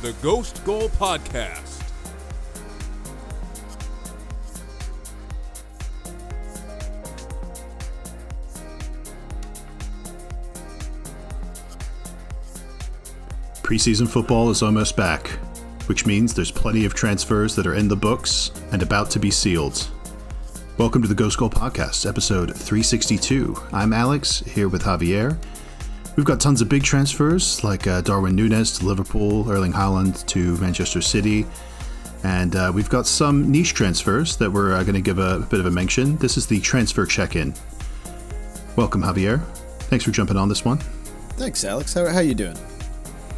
the Ghost Goal Podcast. Preseason football is almost back, which means there's plenty of transfers that are in the books and about to be sealed. Welcome to the Ghost Goal Podcast, episode 362. I'm Alex, here with Javier. We've got tons of big transfers like uh, Darwin Nunez to Liverpool, Erling Haaland to Manchester City, and uh, we've got some niche transfers that we're uh, going to give a, a bit of a mention. This is the transfer check in. Welcome, Javier. Thanks for jumping on this one. Thanks, Alex. How, how you doing?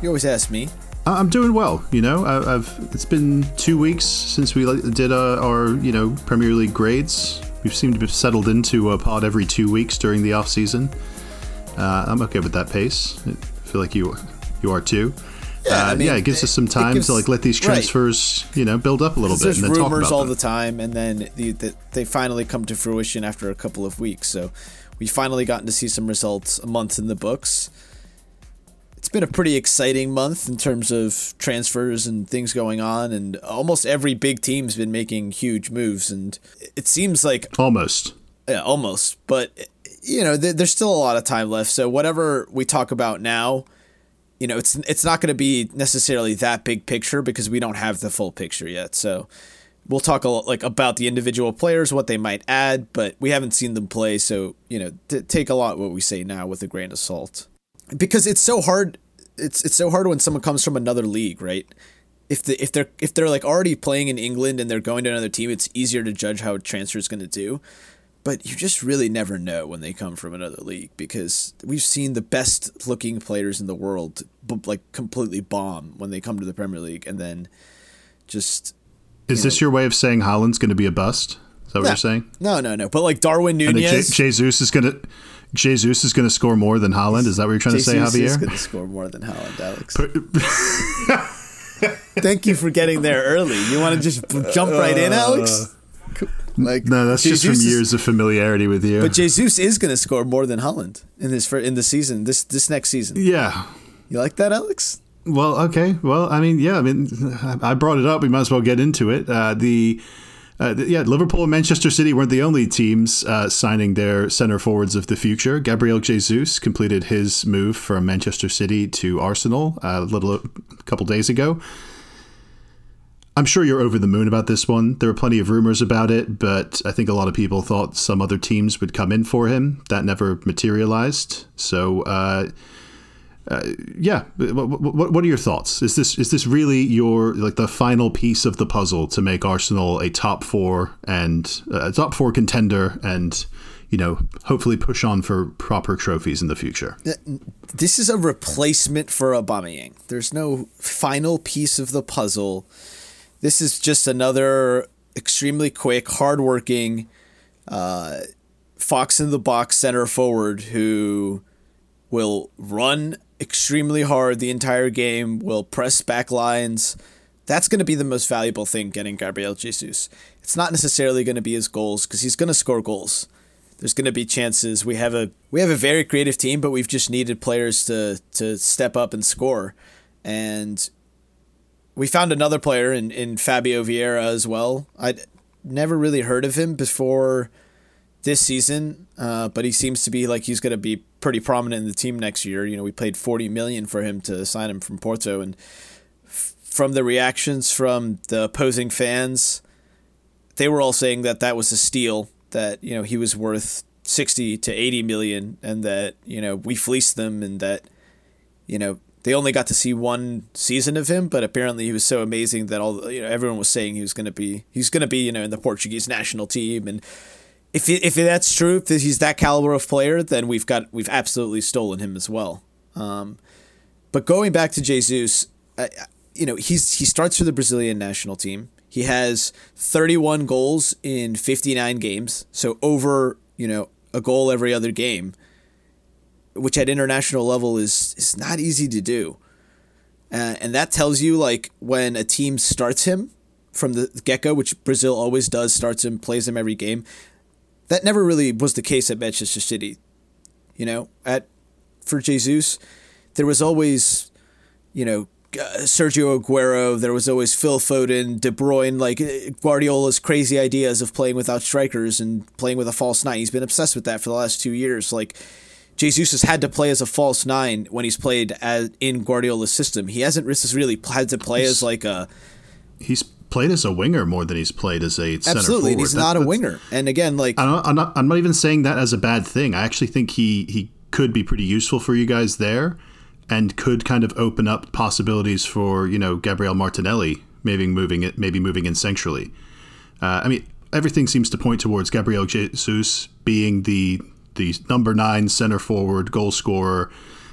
You always ask me. I'm doing well. You know, I- I've it's been two weeks since we did uh, our you know Premier League grades. We've seemed to have settled into a pod every two weeks during the off season. Uh, I'm okay with that pace. I feel like you you are too. Yeah, uh, I mean, yeah, it gives us some time gives- to like let these right. transfers you know build up a little bit There's and then talk rumors all them. the time, and then the, the, they finally come to fruition after a couple of weeks. So we finally gotten to see some results a month in the books. It's been a pretty exciting month in terms of transfers and things going on, and almost every big team's been making huge moves, and it seems like Almost. Yeah, almost. But you know, th- there's still a lot of time left. So whatever we talk about now, you know, it's it's not going to be necessarily that big picture because we don't have the full picture yet. So we'll talk a lot, like about the individual players, what they might add, but we haven't seen them play. So you know, t- take a lot what we say now with a grain of salt because it's so hard. It's it's so hard when someone comes from another league, right? If the if they're if they're like already playing in England and they're going to another team, it's easier to judge how a transfer is going to do but you just really never know when they come from another league because we've seen the best looking players in the world b- like completely bomb when they come to the Premier League and then just Is this your way of saying Haaland's going to be a bust? Is that what no, you're saying? no no no but like Darwin And that Je- Jesus is going to Jesus is going to score more than Haaland. Is that what you're trying Jesus to say, Javier? Jesus is Javier? going to score more than Haaland, Alex thank you for getting there early you want to just jump right in Alex uh, like No, that's just from Jesus is- years of familiarity with you. but Jesus is going to score more than Haaland in this for in the season this this next season yeah. you like that Alex Well, okay. Well, I mean, yeah. I mean, I brought it up. We might as well get into it. Uh, the uh, yeah, Liverpool and Manchester City weren't the only teams uh, signing their center forwards of the future. Gabriel Jesus completed his move from Manchester City to Arsenal uh, a little a couple days ago. I'm sure you're over the moon about this one. There were plenty of rumors about it, but I think a lot of people thought some other teams would come in for him. That never materialized. So, uh, uh, yeah, what, what, what are your thoughts? Is this is this really your like the final piece of the puzzle to make Arsenal a top four and uh, a top four contender, and you know hopefully push on for proper trophies in the future? this is a replacement for Aubameyang. There's no final piece of the puzzle. This is just another extremely quick, hardworking, uh, fox in the box center forward who will run extremely hard the entire game, will press back lines. That's going to be the most valuable thing getting Gabriel Jesus. It's not necessarily going to be his goals because he's going to score goals. There's going to be chances. We have a we have a very creative team, but we've just needed players to to step up and score. And we found another player in, in Fabio Vieira as well. I'd never really heard of him before this season, uh, but he seems to be like he's going to be pretty prominent in the team next year. You know, we paid 40 million for him to sign him from Porto, and f- from the reactions from the opposing fans, they were all saying that that was a steal. That you know he was worth 60 to 80 million, and that you know we fleeced them, and that you know they only got to see one season of him, but apparently he was so amazing that all you know everyone was saying he was going to be he's going to be you know in the Portuguese national team and if if that's true, if he's that caliber of player, then we've got we've absolutely stolen him as well. Um, but going back to Jesus, you know he's he starts for the Brazilian national team. He has 31 goals in 59 games, so over you know a goal every other game, which at international level is is not easy to do. Uh, and that tells you like when a team starts him from the get go, which Brazil always does, starts him, plays him every game. That never really was the case at Manchester City. You know, at for Jesus, there was always, you know, uh, Sergio Aguero. There was always Phil Foden, De Bruyne. Like uh, Guardiola's crazy ideas of playing without strikers and playing with a false nine. He's been obsessed with that for the last two years. Like Jesus has had to play as a false nine when he's played as in Guardiola's system. He hasn't really had to play he's, as like a. He's played as a winger more than he's played as a center absolutely. Forward. He's that, not a winger. And again, like I'm I'm not, I'm not even saying that as a bad thing. I actually think he he could be pretty useful for you guys there and could kind of open up possibilities for you know Gabriel Martinelli maybe moving it maybe moving in centrally. Uh, I mean, everything seems to point towards Gabriel Jesus being the the number nine center forward, goal scorer,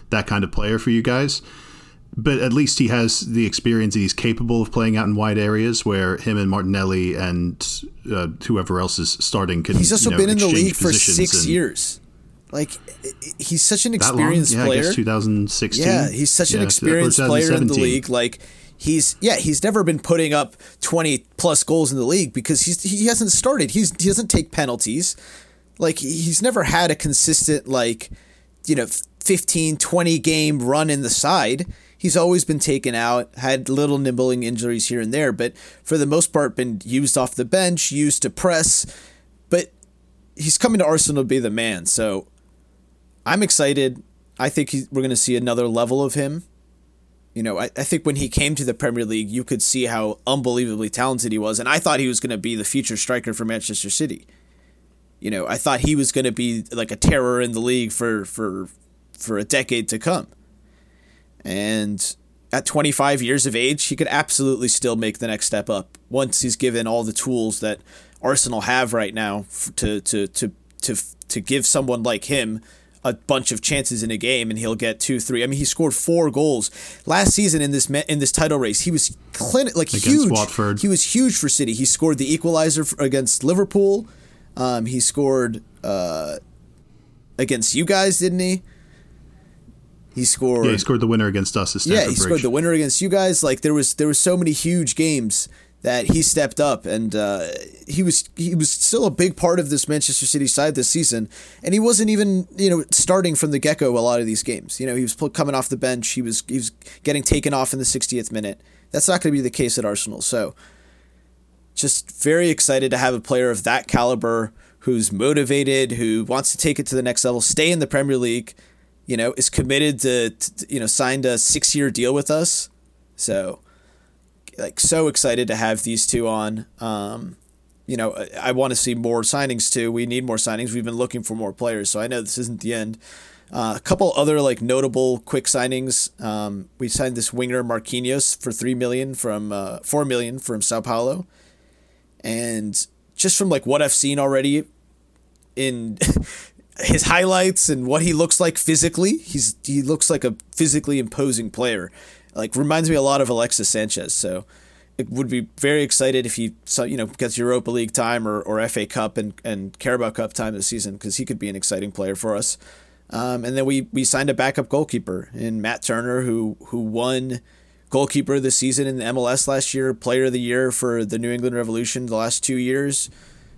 that kind of player for you guys. But at least he has the experience. He's capable of playing out in wide areas where him and Martinelli and uh, whoever else is starting can. He's also you know, been in the league for six years. Like he's such an experienced yeah, player. 2016. Yeah, he's such yeah, an experienced player in the league. Like he's yeah, he's never been putting up 20 plus goals in the league because he's he hasn't started. He's he doesn't take penalties. Like he's never had a consistent like you know 15 20 game run in the side. He's always been taken out, had little nibbling injuries here and there, but for the most part been used off the bench, used to press. But he's coming to Arsenal to be the man. So I'm excited. I think he, we're going to see another level of him. You know, I, I think when he came to the Premier League, you could see how unbelievably talented he was. And I thought he was going to be the future striker for Manchester City. You know, I thought he was going to be like a terror in the league for, for, for a decade to come. And at 25 years of age, he could absolutely still make the next step up once he's given all the tools that Arsenal have right now to, to, to, to, to give someone like him a bunch of chances in a game and he'll get two, three. I mean, he scored four goals last season in this in this title race. He was clin- like against huge. Watford. He was huge for City. He scored the equalizer against Liverpool. Um, he scored uh, against you guys, didn't he? He scored. Yeah, he scored the winner against us. yeah, he Bridge. scored the winner against you guys. Like there was there was so many huge games that he stepped up and uh, he was he was still a big part of this Manchester City side this season and he wasn't even you know starting from the get go a lot of these games you know he was coming off the bench he was he was getting taken off in the 60th minute that's not going to be the case at Arsenal so just very excited to have a player of that caliber who's motivated who wants to take it to the next level stay in the Premier League you know is committed to, to you know signed a 6 year deal with us so like so excited to have these two on. Um, you know, I, I want to see more signings too. We need more signings. We've been looking for more players, so I know this isn't the end. Uh, a couple other like notable quick signings. Um, we signed this winger Marquinhos for three million from uh, four million from Sao Paulo, and just from like what I've seen already in his highlights and what he looks like physically, he's he looks like a physically imposing player like reminds me a lot of Alexis Sanchez. So it would be very excited if he you know gets Europa League time or, or FA Cup and, and Carabao Cup time this season because he could be an exciting player for us. Um, and then we we signed a backup goalkeeper in Matt Turner who who won goalkeeper of the season in the MLS last year, player of the year for the New England Revolution the last two years.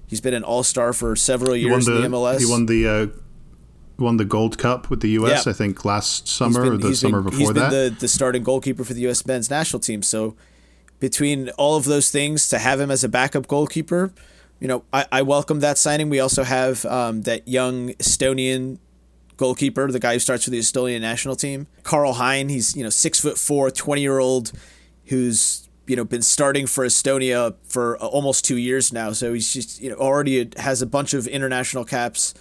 He's been an all star for several years the, in the MLS. He won the uh, won the Gold Cup with the U.S. I think last summer been, or the summer been, before that. Been The, the starting goalkeeper for the U.S. men's national team. So between all of those things, to have him as a backup goalkeeper, you know, I, I welcome that signing. We also have um, that young Estonian goalkeeper, the guy who starts for the Estonian national team, Karl Hein. He's you know six foot four, 20 year old, who's you know been starting for Estonia for almost two years now. So he's just you know already has a bunch of international caps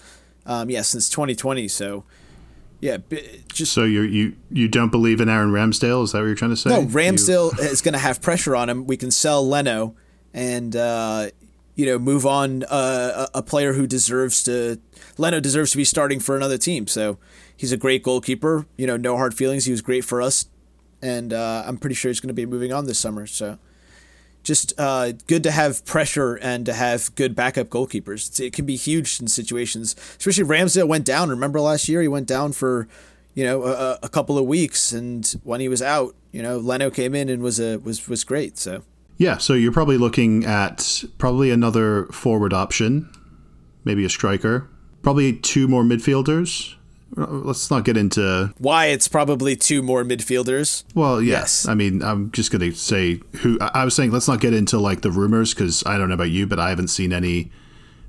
um, yeah, since 2020. So, yeah, just so you you you don't believe in Aaron Ramsdale? Is that what you're trying to say? No, Ramsdale you... is going to have pressure on him. We can sell Leno and uh, you know move on uh, a player who deserves to. Leno deserves to be starting for another team. So he's a great goalkeeper. You know, no hard feelings. He was great for us, and uh, I'm pretty sure he's going to be moving on this summer. So just uh, good to have pressure and to have good backup goalkeepers. It can be huge in situations, especially Ramsdale went down. Remember last year he went down for, you know, a, a, couple of weeks, and when he was out, you know, Leno came in and was a was was great. So yeah, so you're probably looking at probably another forward option, maybe a striker, probably two more midfielders, uh, let's not get into Why it's probably two more midfielders. well Yes. yes i mean i'm just gonna say who i was saying let's not get into like the rumors because i don't know about you but i haven't seen any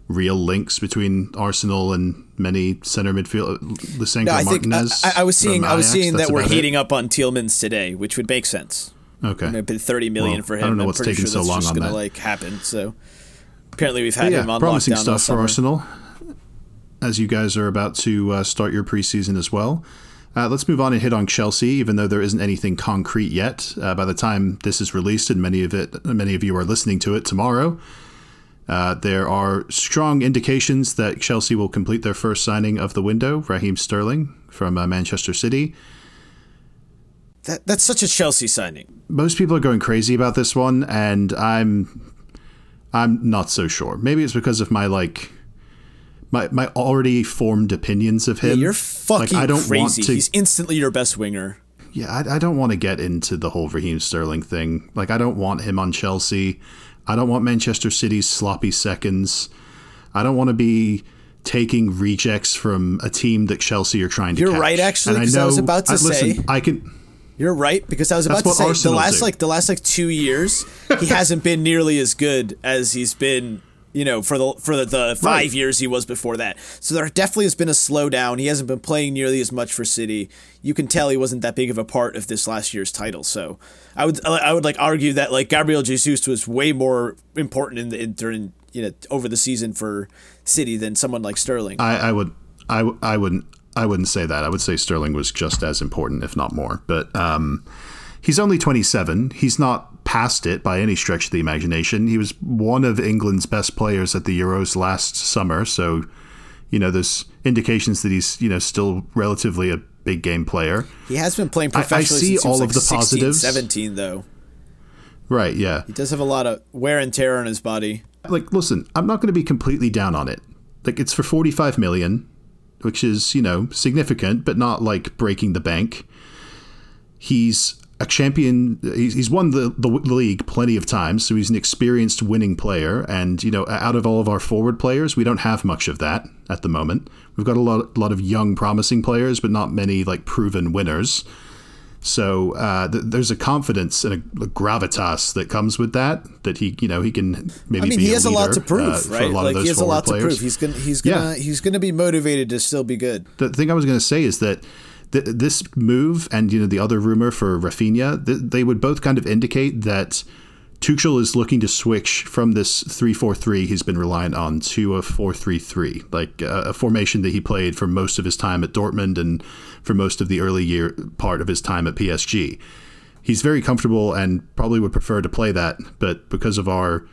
real links between arsenal and many center midfield uh, Lysenko No, I think I, martinez I- I was seeing I was seeing that we're about it. heating up on Tielemans today, which would make sense. Okay been thirty million Well, for I don't know I'm what's taking sure so long on gonna that. like happen. So apparently we've had yeah, him on promising stuff for. Arsenal as you guys are about to uh, start your preseason as well. Uh, let's move on and hit on Chelsea, even though there isn't anything concrete yet. Uh, by the time this is released, and many of it, many of you are listening to it tomorrow, uh, there are strong indications that Chelsea will complete their first signing of the window, Raheem Sterling from uh, Manchester City. That, that's such a Chelsea signing. most people are going crazy about this one and i'm i'm not so sure maybe it's because of my like my my already formed opinions of him You're Like, fucking i don't crazy. want to He's instantly your best winger. yeah I, I don't want to get into the whole raheem sterling thing like i don't want him on chelsea i don't want manchester city's sloppy seconds i don't want to be taking rejects from a team that chelsea are trying to You're catch. right, actually, And 'cause I was about to listen, say- i can You're right because I was about That's to say the last do. like the last like two years he hasn't been nearly as good as he's been you know for the for the, the five Right. years he was before that. So there definitely has been a slowdown. He hasn't been playing nearly as much for City. You can tell he wasn't that big of a part of this last year's title. So I would I would like argue that like Gabriel Jesus was way more important in the in, during you know over the season for City than someone like Sterling. I, I would I, I wouldn't I wouldn't say that. I would say Sterling was just as important, if not more. But um, he's only 27. He's not past it by any stretch of the imagination. He was one of England's best players at the Euros last summer. So, you know, there's indications that he's you know still relatively a big game player. he has been playing I- I professionally see since he was all like the 16, positives. 17 though. Right? Yeah. He does have a lot of wear and tear on his body. like listen i'm not going to be completely down on it like it's for 45 million which is you know significant but not like breaking the bank. He's a champion he's won the, the league plenty of times so he's an experienced winning player. And you know out of all of our forward players we don't have much of that at the moment. We've got a lot, lot of young promising players but not many like proven winners so uh, th- there's a confidence and a, a gravitas that comes with that. That he, you know, he can maybe. I mean, be he a has a lot to prove, uh, right? Like he has a lot to prove. He's gonna he's gonna Yeah. he's gonna be motivated to still be good. The thing I was going to say is that th- this move and you know the other rumor for Raphinha, th- they would both kind of indicate that Tuchel is looking to switch from this 3-4-3 he's been reliant on to a 4-3-3, like a formation that he played for most of his time at Dortmund and for most of the early year part of his time at PSG. He's very comfortable and probably would prefer to play that, but because of our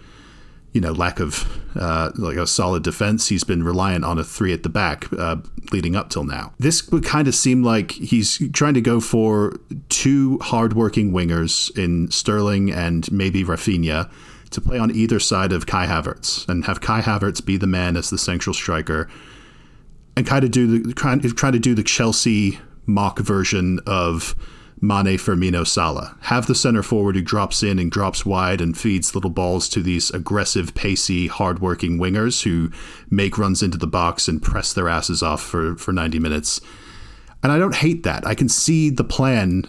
you know lack of uh, like a solid defense. He's been reliant on a three at the back uh, leading up till now. This would kind of seem like he's trying to go for two hardworking wingers in Sterling and maybe Raphinha to play on either side of Kai Havertz and have Kai Havertz be the man as the central striker and kind of do the trying trying to do the Chelsea mock version of Mane, Firmino, Salah. Have the center forward who drops in and drops wide and feeds little balls to these aggressive, pacey, hardworking wingers who make runs into the box and press their asses off for, for 90 minutes. And I don't hate that. I can see the plan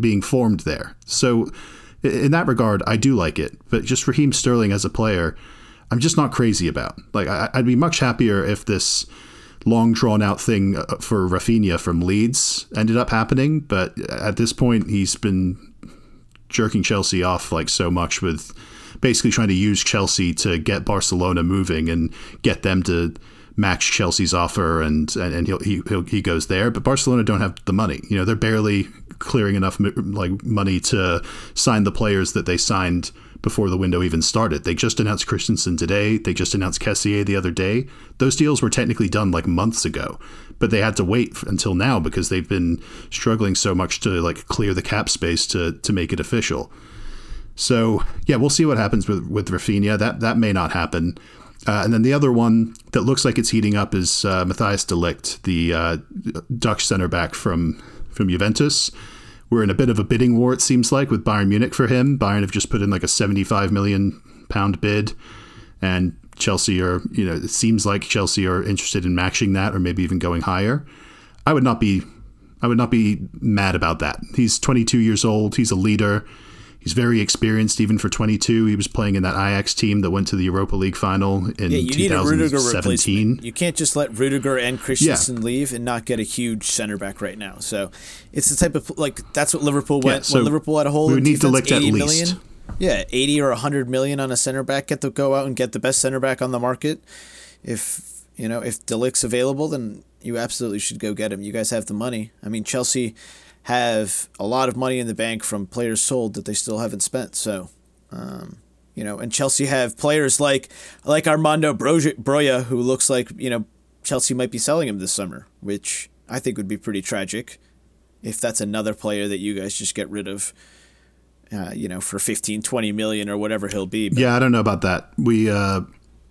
being formed there. So, in that regard, I do like it. But just Raheem Sterling as a player, I'm just not crazy about. Like, I'd be much happier if this long drawn out thing uh, for Raphinha from Leeds ended up happening. But at this point, he's been jerking Chelsea off like so much with basically trying to use Chelsea to get Barcelona moving and get them to match Chelsea's offer and and, and he'll, he he'll, he goes there but Barcelona don't have the money you know they're barely clearing enough like money to sign the players that they signed before the window even started they just announced Christensen today they just announced Kessié the other day those deals were technically done like months ago but they had to wait until now because they've been struggling so much to like clear the cap space to to make it official so yeah, we'll see what happens with with Raphinha. That that may not happen. Uh, and then the other one that looks like it's heating up is uh, Matthijs de Ligt, the uh, Dutch center back from from Juventus. We're in a bit of a bidding war, it seems like, with Bayern Munich for him. Bayern have just put in like a 75 million pound bid, and Chelsea are, you know, it seems like Chelsea are interested in matching that or maybe even going higher. I would not be I would not be mad about that. He's 22 years old. He's a leader. He's very experienced, even for 22. He was playing in that Ajax team that went to the Europa League final in Yeah, you need a 2017. You can't just let Rudiger and Christensen leave and not get a huge center back right now. So it's the type of like that's what Liverpool went so when Liverpool had a hole we in need defense, de Ligt at 80 least. million. Yeah, 80 or 100 million on a center back. Get to go out and get the best center back on the market. If, you know, if de Ligt's available, then you absolutely should go get him. You guys have the money. I mean, Chelsea have a lot of money in the bank from players sold that they still haven't spent. So, um, you know, and Chelsea have players like like Armando Broja, who looks like you know Chelsea might be selling him this summer, which I think would be pretty tragic if that's another player that you guys just get rid of. Uh, you know, for 15, 20 million or whatever he'll be. But Yeah, I don't know about that. We uh,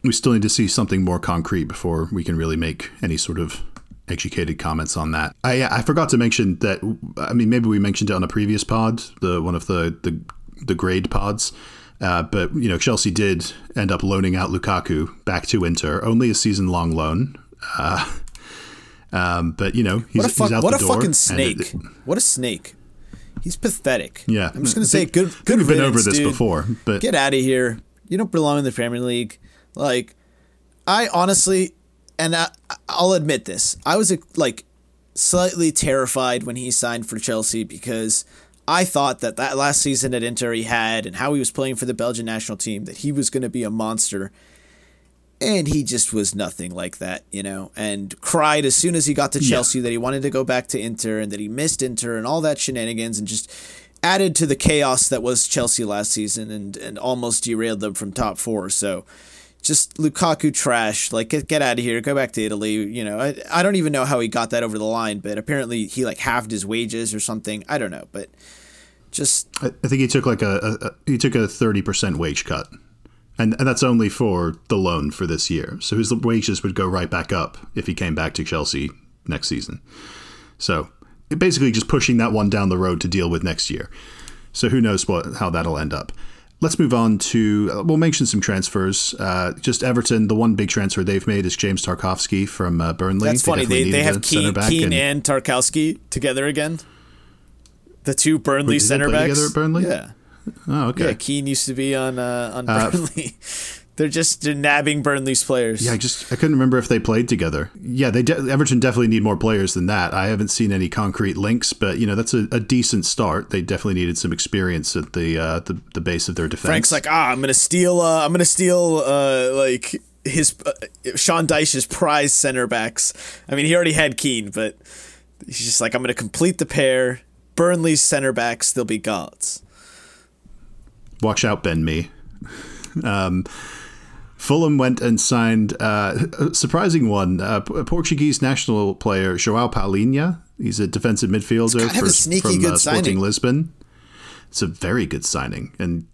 we still need to see something more concrete before we can really make any sort of educated comments on that. I I forgot to mention that. I mean, maybe we mentioned it on a previous pod, the one of the the, the grade pods. Uh, but you know, Chelsea did end up loaning out Lukaku back to Inter, only a season long loan. Uh, um, but you know, he's, what a, fuck, he's out what the a door. fucking snake. it- what a snake. He's pathetic. yeah, I'm just going to say good good We've been over this dude. before, but get out of here. You don't belong in the Premier League. Like, I honestly, and I, I'll admit this, I was like slightly terrified when he signed for Chelsea because I thought that that last season at Inter he had and how he was playing for the Belgian national team that he was going to be a monster. And he just was nothing like that, you know, and cried as soon as he got to Chelsea that he wanted to go back to Inter and that he missed Inter and all that shenanigans and just added to the chaos that was Chelsea last season and, and almost derailed them from top four. So just Lukaku trash. Like get get out of here. Go back to Italy. You know, I, I don't even know how he got that over the line, but apparently he like halved his wages or something. I don't know, but just I I think he took like a, a, a he took a thirty percent wage cut, and and that's only for the loan for this year. So his wages would go right back up if he came back to Chelsea next season. So basically, just pushing that one down the road to deal with next year. So who knows what how that'll end up. Let's move on to uh, we'll mention some transfers. Uh, just Everton, the one big transfer they've made is James Tarkowski from uh, Burnley. that's funny. definitely They, they have Keane, Keane and- and Tarkowski together again. The two Burnley Wait, center backs together at Burnley? Yeah, oh, okay. yeah. Keane used to be on uh, on Burnley. They're just they're nabbing Burnley's players. Yeah, I just I couldn't remember if they played together. Yeah, they de- Everton definitely need more players than that. I haven't seen any concrete links, but you know that's a, a decent start. They definitely needed some experience at the uh, the, the base of their defense. Frank's like, ah, I'm gonna steal. Uh, I'm gonna steal. Uh, like his uh, Sean Dyche's prize center backs. I mean, he already had Keane, but he's just like, I'm gonna complete the pair. Burnley's center backs, they'll be gods. watch out, Ben Me. Um, Fulham went and signed uh, a surprising one, uh, P- Portuguese national player João Palhinha. He's a defensive midfielder kind of for, a sneaky from good uh, Sporting signing. Lisbon. It's a very good signing, and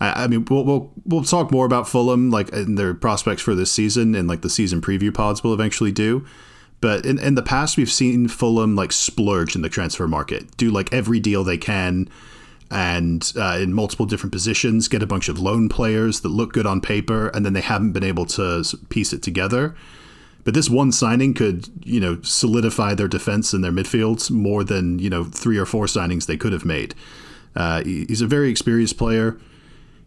I, I mean, we'll, we'll we'll talk more about Fulham, like in their prospects for this season, and like the season preview pods will eventually do. But in, in the past, we've seen Fulham like splurge in the transfer market, do like every deal they can, and uh, in multiple different positions, get a bunch of loan players that look good on paper, and then they haven't been able to piece it together. But this one signing could, you know, solidify their defense and their midfields more than you know three or four signings they could have made. Uh, he's a very experienced player.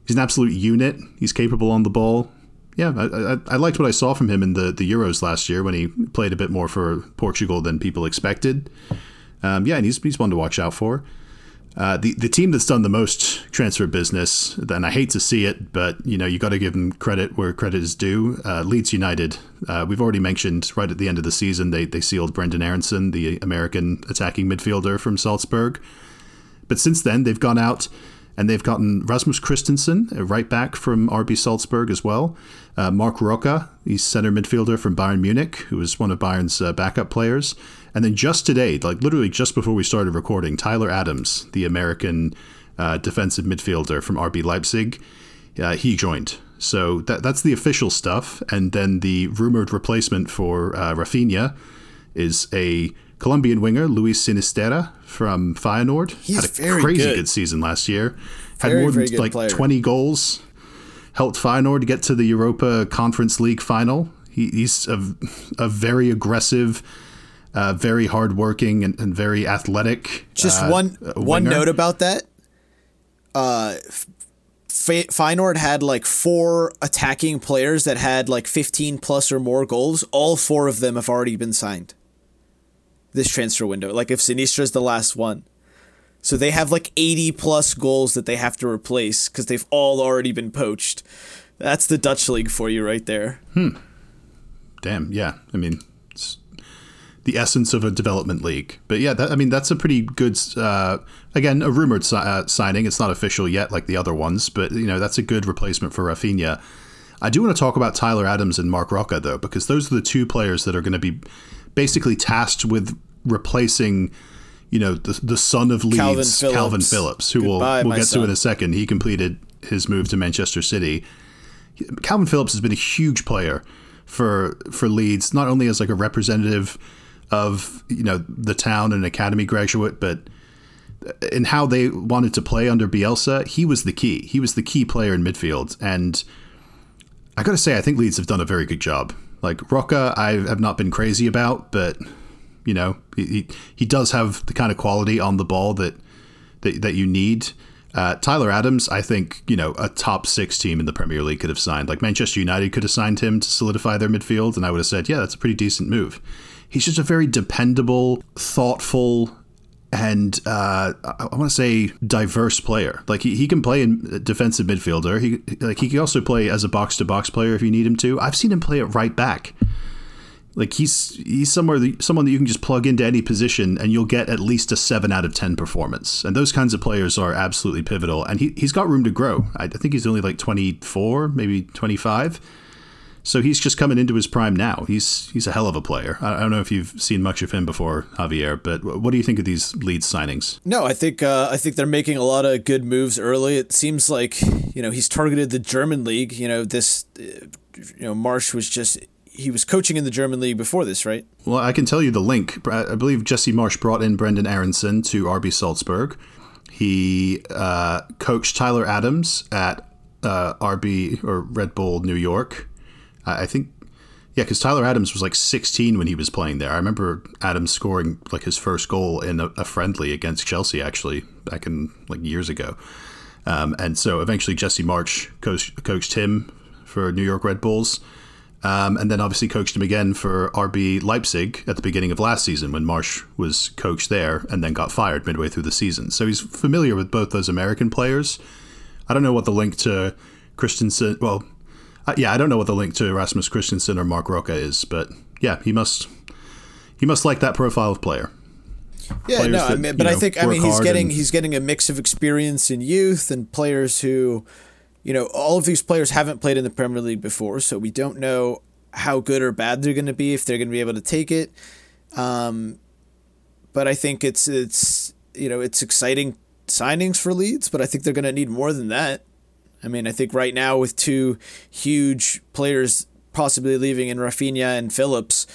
He's an absolute unit. He's capable on the ball. Yeah, I, I, I liked what I saw from him in the, the Euros last year when he played a bit more for Portugal than people expected. Um, yeah, and he's, he's one to watch out for. Uh, the the team that's done the most transfer business, and I hate to see it, but you know you got to give them credit where credit is due. Uh, Leeds United, uh, we've already mentioned right at the end of the season they they sealed Brenden Aaronson, the American attacking midfielder from Salzburg. But since then, they've gone out and they've gotten Rasmus Kristensen, a right back from RB Salzburg as well. Uh, Marc Roca, he's center midfielder from Bayern Munich, who was one of Bayern's uh, backup players. And then just today, like literally just before we started recording, Tyler Adams, the American uh, defensive midfielder from RB Leipzig, uh, he joined. So that, that's the official stuff. And then the rumored replacement for uh, Raphinha is a Colombian winger, Luis Sinisterra from Feyenoord. He's Had a very crazy good. good. season last year. Had Very, more than like player. 20 goals. Helped Feyenoord get to the Europa Conference League final. He, he's a, a very aggressive, uh, very hardworking and, and very athletic. Just uh, one uh, one note about that. Uh, F- Feyenoord had like four attacking players that had like 15 plus or more goals. All four of them have already been signed. This transfer window, like if Sinisterra is the last one, so they have like 80 plus goals that they have to replace because they've all already been poached. That's the Dutch league for you right there. Hmm. Damn, yeah. I mean, it's the essence of a development league. But yeah, that, I mean, that's a pretty good. Uh, again, a rumored si- uh, signing. It's not official yet, like the other ones, but you know, that's a good replacement for Raphinha. I do want to talk about Tyler Adams and Marc Roca though, because those are the two players that are going to be basically tasked with replacing. You know, the, the son of Leeds, Calvin Calvin Phillips. Phillips, who Goodbye, we'll, we'll get to in a second. He completed his move to Manchester City. Calvin Phillips has been a huge player for for Leeds, not only as like a representative of you know the town and academy graduate, but in how they wanted to play under Bielsa, he was the key. He was the key player in midfield, and I got to say, I think Leeds have done a very good job. Like Roca, I have not been crazy about, but you know he he, does have the kind of quality on the ball that that, that you need. Uh, Tyler Adams, I think, you know, a top six team in the Premier League could have signed. Like Manchester United could have signed him to solidify their midfield, and I would have said, yeah, that's a pretty decent move. He's just a very dependable, thoughtful, and uh, I, want to say diverse player. Like he, he can play in defensive midfielder. He like he can also play as a box to box player if you need him to. I've seen him play at right back. Like he's he's somewhere that, someone that you can just plug into any position and you'll get at least a seven out of ten performance. And those kinds of players are absolutely pivotal. And he he's got room to grow. I, I think he's only like twenty four, maybe twenty five. So he's just coming into his prime now. He's he's a hell of a player. I, don't know if you've seen much of him before, Javier, but what do you think of these lead signings? No, I think uh, I think they're making a lot of good moves early. It seems like you know he's targeted the German league. You know this, uh, you know Marsch was just he was coaching in the German league before this, right? Well, I can tell you the link. I believe Jesse Marsch brought in Brenden Aaronson to RB Salzburg. He uh, coached Tyler Adams at uh, RB or Red Bull New York. I think, yeah, because Tyler Adams was like 16 when he was playing there. I remember Adams scoring like his first goal in a, a friendly against Chelsea, actually, back in like years ago. Um, and so eventually Jesse Marsch coached, coached him for New York Red Bulls. Um, and then obviously coached him again for RB Leipzig at the beginning of last season when Marsch was coached there and then got fired midway through the season. So he's familiar with both those American players. I don't know what the link to Kristensen, well, uh, yeah, I don't know what the link to Erasmus Kristensen or Marc Roca is, but yeah, he must he must like that profile of player. Yeah, Players no, I that, mean, you but I think I mean he's getting and- he's getting a mix of experience in youth and players who, you know, all of these players haven't played in the Premier League before, so we don't know how good or bad they're going to be if they're going to be able to take it. Um, but I think it's it's you know it's exciting signings for Leeds, but I think they're going to need more than that. I mean, I think right now with two huge players possibly leaving in Raphinha and Phillips,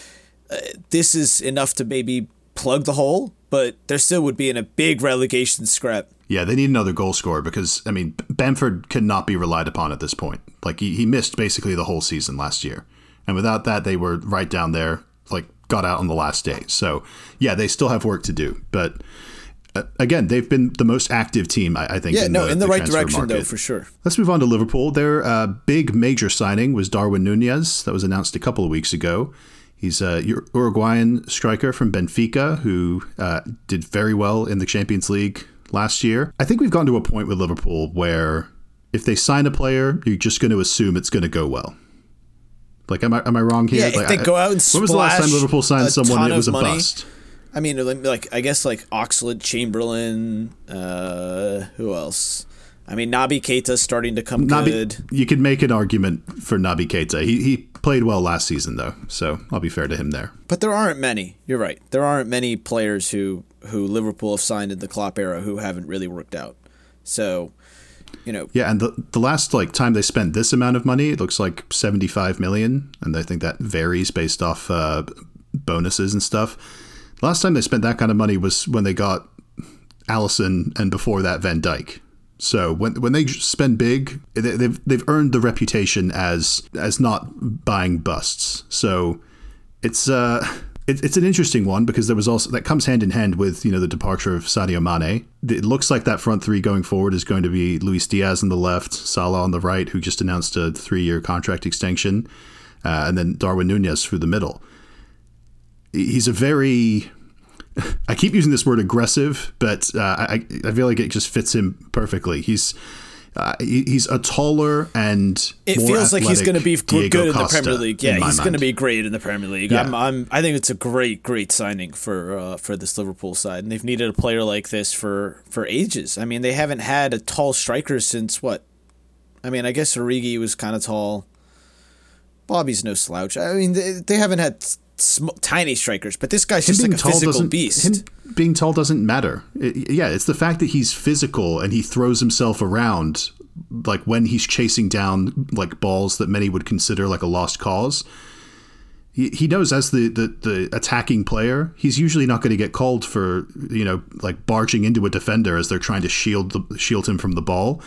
uh, this is enough to maybe plug the hole, but there still would be in a big relegation scrap. Yeah, they need another goal scorer because I mean Bamford cannot be relied upon at this point. Like he, he missed basically the whole season last year, and without that, they were right down there. Like got out on the last day. So yeah, they still have work to do. But again, they've been the most active team, I, I think. Yeah, no, in the, right transfer direction though, for sure. Let's move on to Liverpool. Their uh, big major signing was Darwin Nunez. That was announced a couple of weeks ago. He's a Uruguayan striker from Benfica who uh, did very well in the Champions League last year. I think we've gotten to a point with Liverpool where if they sign a player, you're just going to assume it's going to go well. Like, am I am I wrong here? Yeah, if they I- go out and when was the last time Liverpool signed someone that was a money, bust? I mean, like I guess like Oxlade Chamberlain. Uh, who else? I mean, Naby Keita's starting to come Naby, good. you could make an argument for Naby Keita. He he played well last season though, so I'll be fair to him there. But there aren't many. You're right. There aren't many players who who Liverpool have signed in the Klopp era who haven't really worked out. So, you know, Yeah, and the the last like time they spent this amount of money, it looks like seventy five million, and I think that varies based off uh, bonuses and stuff. Last time they spent that kind of money was when they got Alisson, and before that Van Dijk. So when when they spend big, they- they've they've earned the reputation as as not buying busts. So it's uh it, it's an interesting one because there was also that comes hand in hand with you know the departure of Sadio Mane. It looks like that front three going forward is going to be Luis Diaz on the left, Salah on the right, who just announced a three-year contract extension, uh, and then Darwin Nunez through the middle. He's a very I keep using this word aggressive, but uh, I, I feel like it just fits him perfectly. He's uh, he's a taller and it feels like he's going to be Diego good in the Premier League. Yeah, he's going to be great in the Premier League. Yeah. I'm, I'm, i think it's a great, great signing for uh, for this Liverpool side, and they've needed a player like this for for ages. I mean, they haven't had a tall striker since what? I mean, I guess Origi was kind of tall. Bobby's no slouch. I mean, they, they haven't had sm- tiny strikers, but this guy's him just like a physical beast. Him being tall doesn't matter. It, yeah, it's the fact that he's physical and he throws himself around like when he's chasing down like balls that many would consider like a lost cause. He, he knows as the, the, the attacking player, he's usually not going to get called for you know like barging into a defender as they're trying to shield the, shield him from the ball.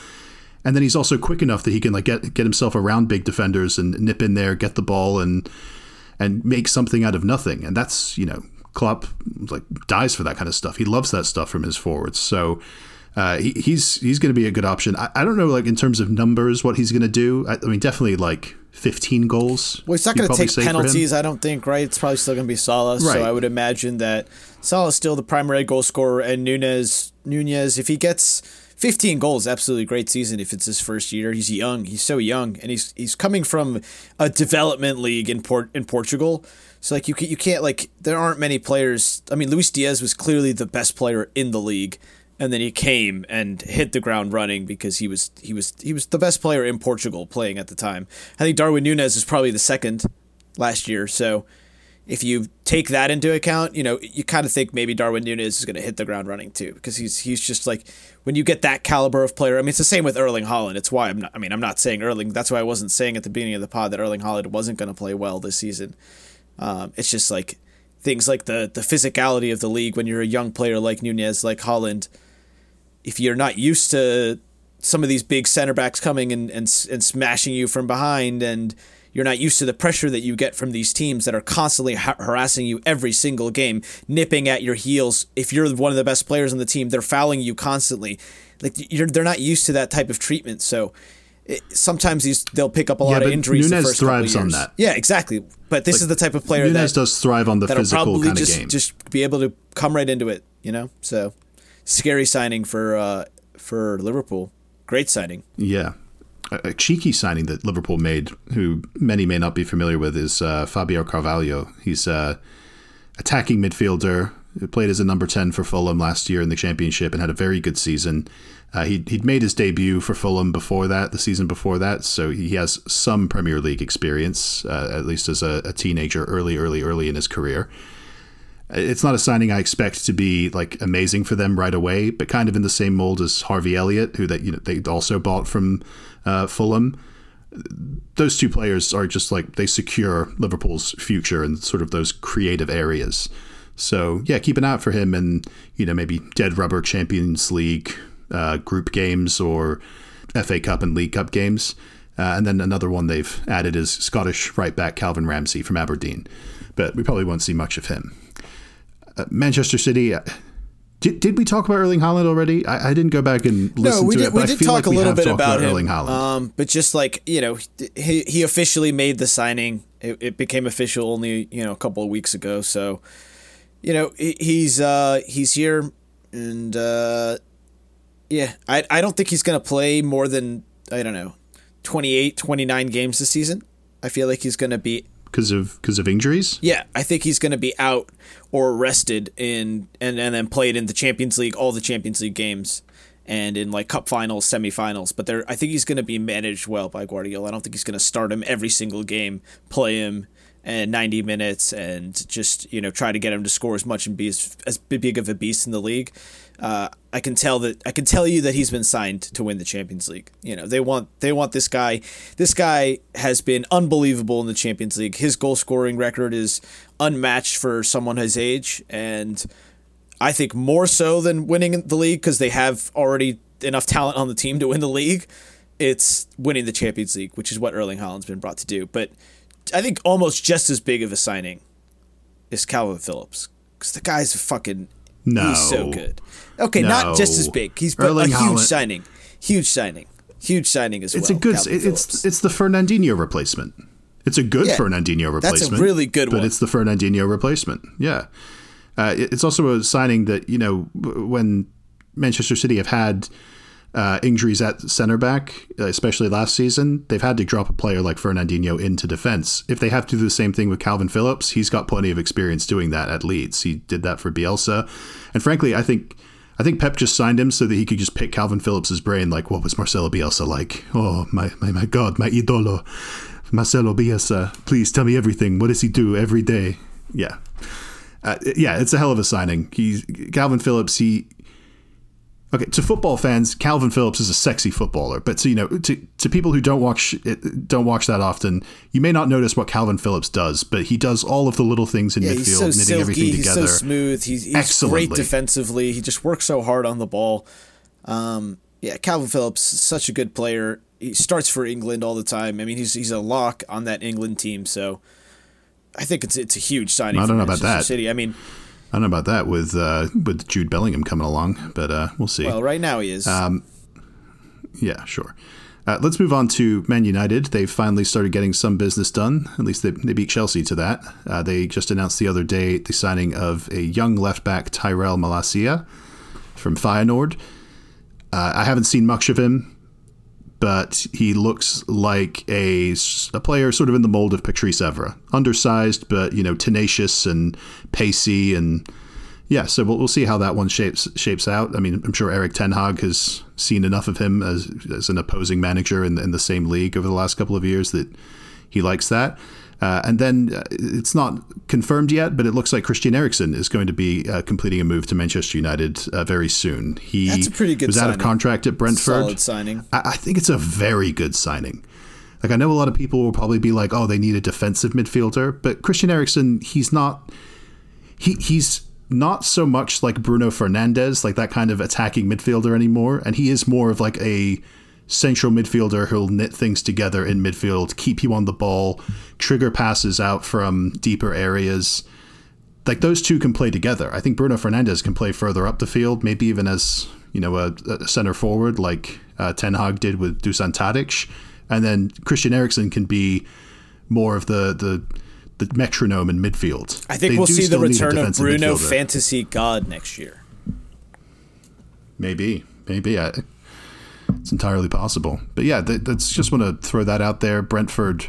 And then he's also quick enough that he can like get get himself around big defenders and nip in there, get the ball, and and make something out of nothing. And that's, you know, Klopp like dies for that kind of stuff. He loves that stuff from his forwards. So uh, he, he's he's going to be a good option. I, I, don't know, like in terms of numbers, what he's going to do. I, I, mean, definitely like 15 goals. Well, he's not going to take penalties. I don't think. Right? It's probably still going to be Salah. Right. So I would imagine that Salah is still the primary goal scorer, and Nunez Nunez if he gets 15 goals, absolutely great season if it's his first year. He's young. He's so young, and he's he's coming from a development league in Port in Portugal. So like you can, you can't like there aren't many players. I mean, Luis Diaz was clearly the best player in the league, and then he came and hit the ground running because he was he was he was the best player in Portugal playing at the time. I think Darwin Nunez is probably the second last year. So if you take that into account, you know, you kind of think maybe Darwin Nunez is going to hit the ground running too, because he's he's just like when you get that caliber of player. I mean, it's the same with Erling Haaland. It's why I'm not. I mean, I'm not saying Erling. That's why I wasn't saying at the beginning of the pod that Erling Haaland wasn't going to play well this season. Um, it's just like things like the the physicality of the league when you're a young player like Nunez, like Haaland. If you're not used to some of these big center backs coming and and, and smashing you from behind and you're not used to the pressure that you get from these teams that are constantly ha- harassing you every single game, nipping at your heels. If you're one of the best players on the team, they're fouling you constantly. Like you're, they're not used to that type of treatment. So it, sometimes these they'll pick up a lot of injuries. Nunez thrives on that. Yeah, exactly. But this like, is the type of player Nunez that does thrive on the physical kind just, of game. Just be able to come right into it. You know, so scary signing for uh, for Liverpool. Great signing. Yeah, a cheeky signing that Liverpool made, who many may not be familiar with, is uh, Fabio Carvalho. He's a attacking midfielder played as a number 10 for Fulham last year in the Championship and had a very good season. Uh, he'd, he'd made his debut for Fulham before that, the season before that, so he has some Premier League experience, uh, at least as a, a, teenager, early, early, early in his career. It's not a signing I expect to be like amazing for them right away, but kind of in the same mold as Harvey Elliott, who that you know they also bought from uh, Fulham. Those two players are just like they secure Liverpool's future in sort of those creative areas. So yeah, keep an eye out for him and you know maybe dead rubber Champions League uh, group games or FA Cup and League Cup games. Uh, and then another one they've added is Scottish right back Calvin Ramsey from Aberdeen, but we probably won't see much of him. Uh, Manchester City, uh, did, did we talk about Erling Haaland already? I, I didn't go back and listen no, we to did, it. we did talk like a little bit about, about Erling Haaland. Um, but just like you know, he he officially made the signing. It, it became official only you know a couple of weeks ago. So, you know, he's uh, he's here, and uh, yeah, I I don't think he's gonna play more than I don't know, 28, 29 games this season. I feel like he's gonna be because of because of injuries. Yeah, I think he's going to be out or rested in and and then played in the Champions League, all the Champions League games, and in like cup finals, semifinals. But there, I think he's going to be managed well by Guardiola. I don't think he's going to start him every single game, play him and 90 minutes, and just you know try to get him to score as much and be as, as big of a beast in the league uh, I can tell that I can tell you that he's been signed to win the Champions League. You know, they want they want this guy. This guy has been unbelievable in the Champions League. His goal scoring record is unmatched for someone his age, and I think more so than winning the league because they have already enough talent on the team to win the league. It's winning the Champions League, which is what Erling Haaland's been brought to do. But I think almost just as big of a signing is Calvin Phillips because the guy's a fucking No. he's so good. Okay, No. not just as big. He's but a huge Haaland- signing, huge signing, huge signing as It's well. It's a good. Calvin It's Phillips. it's the Fernandinho replacement. It's a good Yeah, Fernandinho that's a replacement. really good but one. it's the Fernandinho replacement. Yeah, uh, it's also a signing that you know when Manchester City have had uh, injuries at center back, especially last season, they've had to drop a player like Fernandinho into defense. If they have to do the same thing with Kalvin Phillips, he's got plenty of experience doing that at Leeds. He did that for Bielsa, and frankly, I think. I think Pep just signed him so that he could just pick Kalvin Phillips' brain, like, what was Marcelo Bielsa like? Oh, my, my, my God, my idolo. Marcelo Bielsa, please tell me everything. What does he do every day? Yeah. Uh, yeah, it's a hell of a signing. He's Kalvin Phillips, he Okay, to football fans, Kalvin Phillips is a sexy footballer, but to you know, to, to people who don't watch don't watch that often, you may not notice what Kalvin Phillips does, but he does all of the little things in yeah, midfield, he's so knitting silky. everything He's together. so smooth. He's, he's great defensively. He just works so hard on the ball. Um, yeah, Kalvin Phillips, is such a good player. He starts for England all the time. I mean, he's he's a lock on that England team. So I think it's it's a huge signing. I for don't know about Manchester that. City. I mean, I don't know about that with uh, with Jude Bellingham coming along, but uh, we'll see. well, right now he is. Um, Yeah, sure. Uh, let's move on to Man United. They've finally started getting some business done. At least they, they beat Chelsea to that. Uh, they just announced the other day the signing of a young left back, Tyrell Malacia, from Feyenoord. Uh, I haven't seen much of him, but he looks like a, a player sort of in the mold of Patrice Evra. Undersized, but you know, tenacious and pacey and yeah, so we'll, we'll see how that one shapes shapes out. I mean, I'm sure Erik Ten Hag has seen enough of him as as an opposing manager in in the same league over the last couple of years that he likes that. Uh, and then uh, it's not confirmed yet, but it looks like Christian Eriksen is going to be uh, completing a move to Manchester United uh, very soon. He That's a pretty good was out of contract at Brentford. Solid signing. I, I think it's a very good signing. Like I know a lot of people will probably be like, "Oh, they need a defensive midfielder," but Christian Eriksen, he's not. He he's not so much like Bruno Fernandes, like that kind of attacking midfielder anymore, and he is more of like a central midfielder who'll knit things together in midfield, keep you on the ball, trigger passes out from deeper areas. Like those two can play together. I think Bruno Fernandes can play further up the field, maybe even as you know a, a center forward like uh, Ten Hag did with Dusan Tadic, and then Christian Eriksen can be more of the the the metronome in midfield. I think They we'll see the return of Bruno midfielder. Fantasy God next year. Maybe, maybe. I, it's entirely possible. But yeah, th- that's just want to throw that out there. Brentford.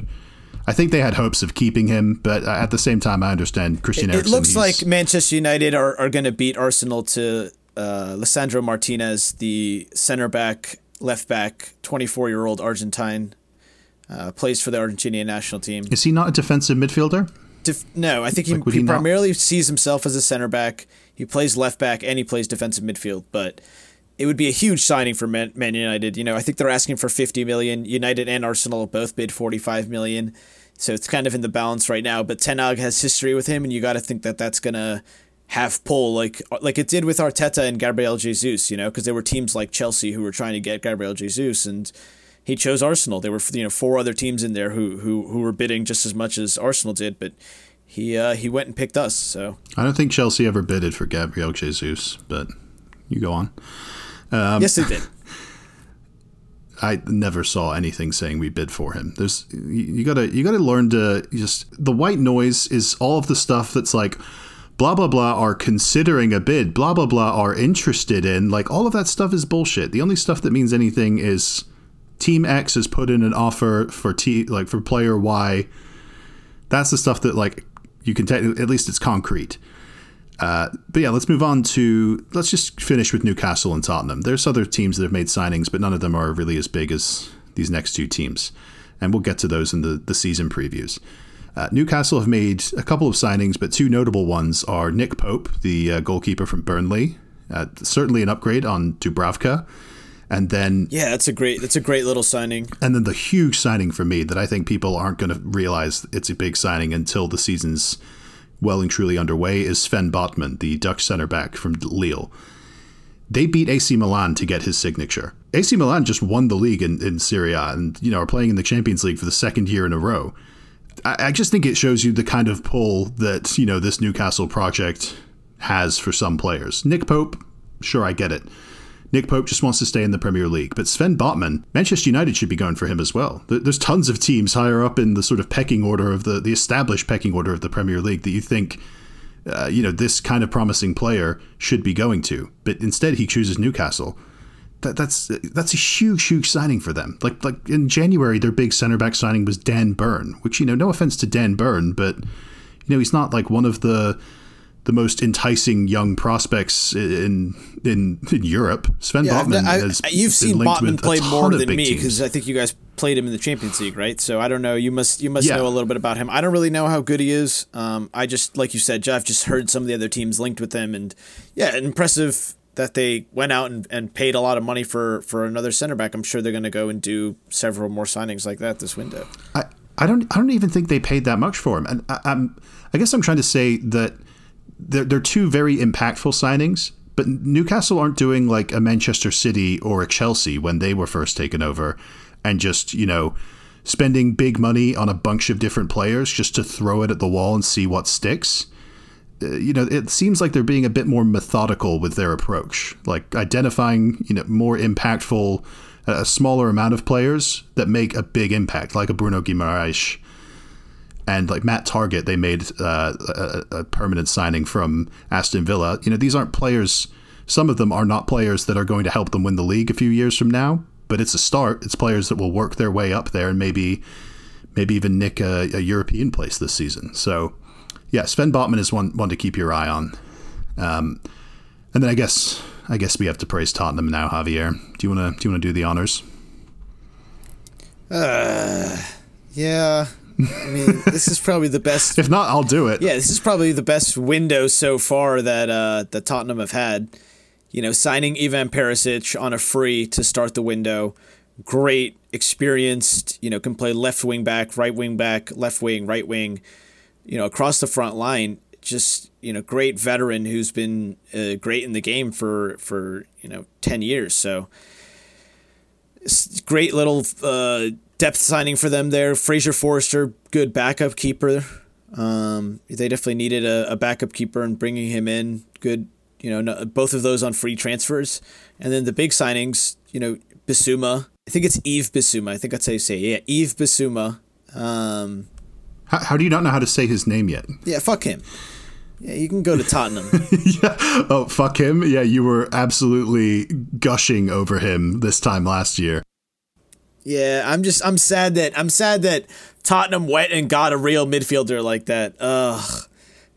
I think they had hopes of keeping him, but at the same time, I understand Christian It Eriksen. looks like Manchester United are, are going to beat Arsenal to uh, Lisandro Martinez, the center back, left back, 24 year old Argentine, uh, plays for the Argentinian national team. is he not a defensive midfielder? Def- no, I think he, Like, he he primarily sees himself as a center back. He plays left back and he plays defensive midfield, but it would be a huge signing for Man, Man United. You know, I think they're asking for 50 million. United and Arsenal both bid 45 million. So it's kind of in the balance right now, but Ten Hag has history with him and you got to think that that's going to have pull like like it did with Arteta and Gabriel Jesus, you know, because there were teams like Chelsea who were trying to get Gabriel Jesus and he chose Arsenal. There were you know four other teams in there who who who were bidding just as much as Arsenal did, but he uh, he went and picked us. So I don't think Chelsea ever bidded for Gabriel Jesus, but you go on. Um, yes, they did. I never saw anything saying we bid for him. There's you, gotta you gotta learn to just the white noise is all of the stuff that's like blah blah blah are considering a bid, blah blah blah are interested in. Like all of that stuff is bullshit. The only stuff that means anything is Team X has put in an offer for T like for player Y. That's the stuff that like you can te- at least it's concrete. Uh, but yeah, let's move on to let's just finish with Newcastle and Tottenham. There's other teams that have made signings, but none of them are really as big as these next two teams, and we'll get to those in the the season previews. Uh, Newcastle have made a couple of signings, but two notable ones are Nick Pope, the uh, goalkeeper from Burnley, uh, certainly an upgrade on Dubravka, and then Yeah, that's a great that's a great little signing. and then the huge signing for me that I think people aren't going to realize it's a big signing until the season's well and truly underway is Sven Botman, the Dutch center back from Lille. They beat AC Milan to get his signature. AC Milan just won the league in, in Serie A and you know are playing in the Champions League for the second year in a row. I, I just think it shows you the kind of pull that you know this Newcastle project has for some players. Nick Pope, sure, I get it. Nick Pope just wants to stay in the Premier League, but Sven Botman, Manchester United should be going for him as well. There's tons of teams higher up in the sort of pecking order of the the established pecking order of the Premier League that you think. Uh, you know this kind of promising player should be going to, but instead he chooses Newcastle. That, that's that's a huge, huge signing for them. Like like in January, their big center back signing was Dan Burn, which you know, no offense to Dan Burn, but you know he's not like one of the the most enticing young prospects in in, in Europe. Sven yeah, Botman I, has you've seen Botman play more than me because I think you guys played him in the Champions League, right? So I don't know. You must you must yeah. know a little bit about him. I don't really know how good he is. Um, I just like you said, Jeff. Just heard some of the other teams linked with him, and yeah, impressive that they went out and, and paid a lot of money for for another center back. I'm sure they're going to go and do several more signings like that this window. I, I don't I don't even think they paid that much for him, and I, I'm I guess I'm trying to say that they're, they're two very impactful signings, but Newcastle aren't doing like a Manchester City or a Chelsea when they were first taken over and just, you know, spending big money on a bunch of different players just to throw it at the wall and see what sticks. Uh, you know, it seems like they're being a bit more methodical with their approach, like identifying, you know, more impactful, a smaller amount of players that make a big impact, like a Bruno Guimaraes and like Matt Targett, they made uh, a, a, permanent signing from Aston Villa. You know, these aren't players. Some of them are not players that are going to help them win the league a few years from now. But it's a start. It's players that will work their way up there and maybe, maybe even nick a, a European place this season. So, yeah, Sven Botman is one one to keep your eye on. Um, and then I guess I guess we have to praise Tottenham now, Javier. Do you wanna do you wanna do the honors? Uh, yeah. I mean, this is probably the best. if not, I'll do it. Yeah, this is probably the best window so far that uh, that Tottenham have had. You know, signing Ivan Perisic on a free to start the window. Great, experienced. You know, can play left wing back, right wing back, left wing, right wing. You know, across the front line. Just you know, great veteran who's been uh, great in the game for for you know ten years. So great little. Uh, depth signing for them there. Fraser Forster, good backup keeper. Um, they definitely needed a, a, backup keeper and bringing him in, good. You know, no, both of those on free transfers, and then the big signings. You know, Bissouma. I think it's Yves Bissouma. I think that's how you say it. Yeah, Yves Bissouma. Um, how, how do you not know how to say his name yet? Yeah, fuck him. Yeah, you can go to Tottenham. yeah. Oh, fuck him. Yeah, you were absolutely gushing over him this time last year. Yeah, I'm just I'm sad that I'm sad that Tottenham went and got a real midfielder like that. Ugh.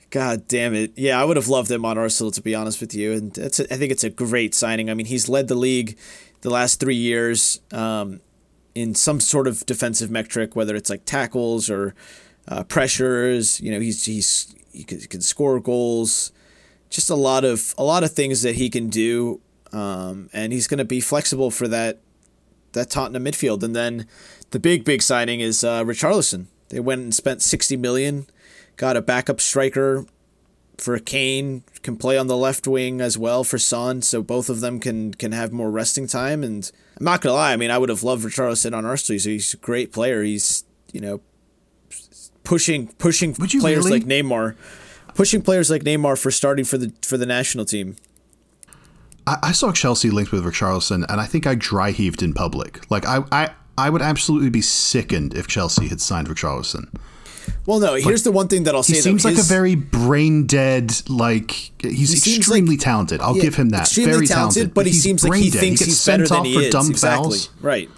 God damn it. Yeah, I would have loved him on Arsenal to be honest with you. And that's a, I think it's a great signing. I mean, he's led the league the last 3 years um, in some sort of defensive metric whether it's like tackles or uh, pressures, you know, he's he's he can, he can, score goals. Just a lot of a lot of things that he can do um, and he's going to be flexible for that that Tottenham midfield. And then the big, big signing is uh, Richarlison. They went and spent 60 million, got a backup striker for Kane, can play on the left wing as well for Son, so both of them can can have more resting time. And I'm not gonna lie, I mean, I would have loved Richarlison on Arsenal. He's, he's a great player. He's you know pushing pushing players really? like Neymar, pushing players like Neymar for starting for the for the national team. I, I saw Chelsea linked with Richarlison, and I think I dry heaved in public. Like I, I, I would absolutely be sickened if Chelsea had signed Richarlison. Well, no. Here's the one thing that I'll say. He seems though, like his, a very brain dead. Like he's he extremely like, talented. I'll yeah, give him that. Extremely very talented, talented but, he seems like he thinks he he's better than he is. exactly. Fouls. Right.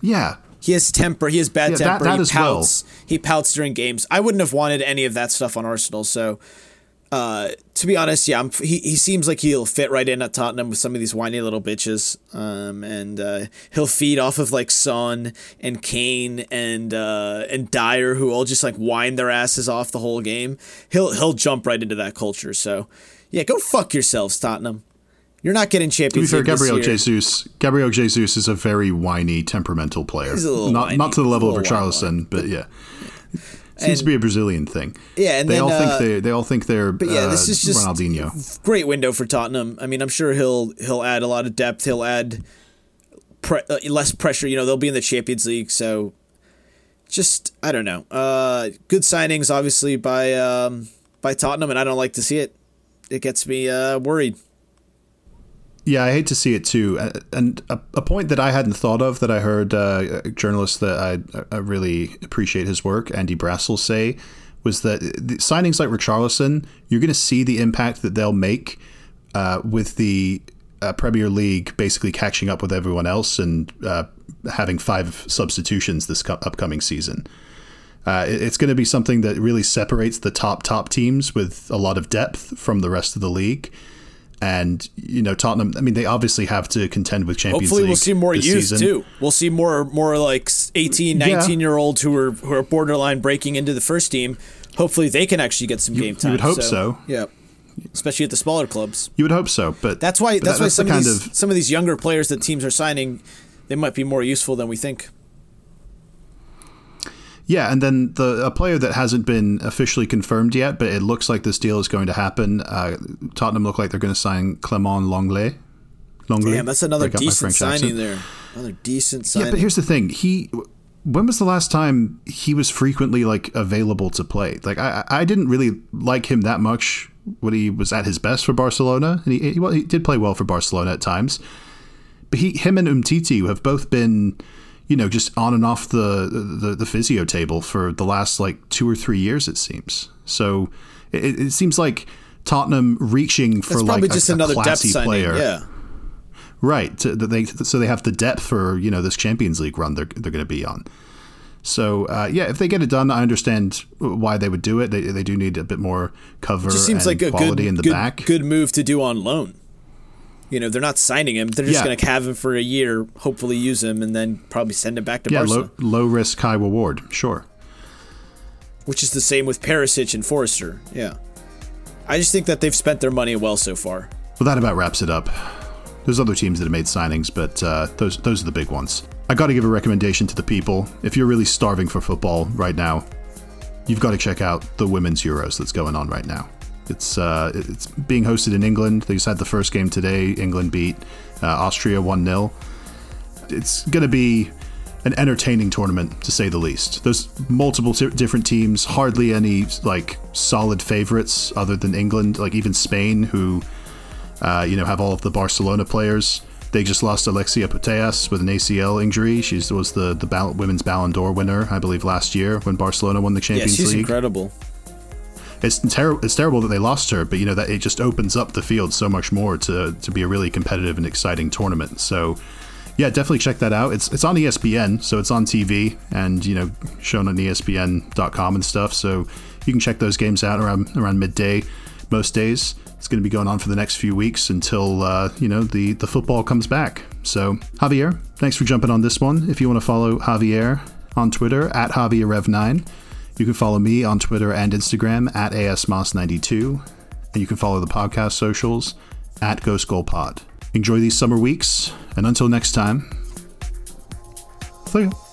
Yeah. He has temper. He has bad yeah, temper. That, that he pouts. Well. He pouts during games. I wouldn't have wanted any of that stuff on Arsenal. So uh, to be honest, yeah, I'm, he he seems like he'll fit right in at Tottenham with some of these whiny little bitches, um, and uh, he'll feed off of like Son and Kane and uh, and Dier, who all just like whine their asses off the whole game. He'll he'll jump right into that culture. So, yeah, go fuck yourselves, Tottenham. You're not getting Champions To be fair, Gabriel Jesus, Gabriel Jesus is a very whiny, temperamental player. not whiny, not to the level of a Richarlison, but yeah. Seems and, to be a Brazilian thing. Yeah, and they then, all uh, think they they all think they're. But yeah, this uh, is just Ronaldinho. Great window for Tottenham. I mean, I'm sure he'll he'll add a lot of depth. He'll add pre- uh, less pressure. You know, they'll be in the Champions League, so just I don't know. Uh, good signings, obviously by um, by Tottenham, and I don't like to see it. It gets me uh, worried. Yeah, I hate to see it too. And a, a point that I hadn't thought of that I heard uh, a journalist that I, I really appreciate his work, Andy Brassell, say was that signings like Richarlison, you're going to see the impact that they'll make uh, with the uh, Premier League basically catching up with everyone else and uh, having five substitutions this co- upcoming season. Uh, it's going to be something that really separates the top top teams with a lot of depth from the rest of the league. And you know Tottenham. I mean, they obviously have to contend with Champions Hopefully, League. we'll see more youth season. too. We'll see more more like 18, 19 yeah. year olds who are who are borderline breaking into the first team. Hopefully, they can actually get some you, game time. You would hope so. so. Yeah especially at the smaller clubs. You would hope so, but that's why but that's, that, why some of these of, some of these younger players that teams are signing, they might be more useful than we think. Yeah, and then the a player that hasn't been officially confirmed yet, but it looks like this deal is going to happen. Uh, Tottenham look like they're going to sign Clement Longley. Lenglet. Damn, that's another decent signing accent. there. Another decent signing. Yeah, but here's the thing: he when was the last time he was frequently like available to play? Like I, I didn't really like him that much when he was at his best for Barcelona, and he, he, well, he did play well for Barcelona at times. But he, him and Umtiti have both been, you know, just on and off the, the the physio table for the last like two or three years, it seems. So it, it seems like Tottenham reaching for That's like just a, another a classy depth player. Signing, yeah. Right. To, they so they have the depth for you know this Champions League run they're they're going to be on. So uh, yeah, if they get it done, I understand why they would do it. They, they do need a bit more cover. It just seems like a good, in the good, back. good move to do on loan. You know, they're not signing him; they're just yeah. going to have him for a year, hopefully use him, and then probably send him back to yeah. Low, low risk, high reward. Sure. Which is the same with Perisic and Forster. Yeah, I just think that they've spent their money well so far. Well, that about wraps it up. There's other teams that have made signings, but uh, those those are the big ones. I got to give a recommendation to the people. If you're really starving for football right now, you've got to check out the Women's Euros that's going on right now. It's uh, it's being hosted in England. They just had the first game today. England beat uh, Austria one 0 It's going to be an entertaining tournament to say the least. There's multiple t- different teams, hardly any like solid favorites other than England. Like even Spain, who uh, you know, have all of the Barcelona players. They just lost Alexia Putellas with an ACL injury. She was the the ball- women's Ballon d'Or winner, I believe, last year when Barcelona won the Champions yeah, she's League. incredible. It's terrible. It's terrible that they lost her, but you know that it just opens up the field so much more to to be a really competitive and exciting tournament. So, yeah, definitely check that out. It's it's on ESPN, so it's on TV and you know shown on ESPN.com and stuff. So you can check those games out around around midday most days. It's going to be going on for the next few weeks until uh, you know the the football comes back. So Javier, thanks for jumping on this one. If you want to follow Javier on Twitter at JavierRev9, you can follow me on Twitter and Instagram at ASMoss92, and you can follow the podcast socials at Ghost Goal Pod. Enjoy these summer weeks, and until next time, see you.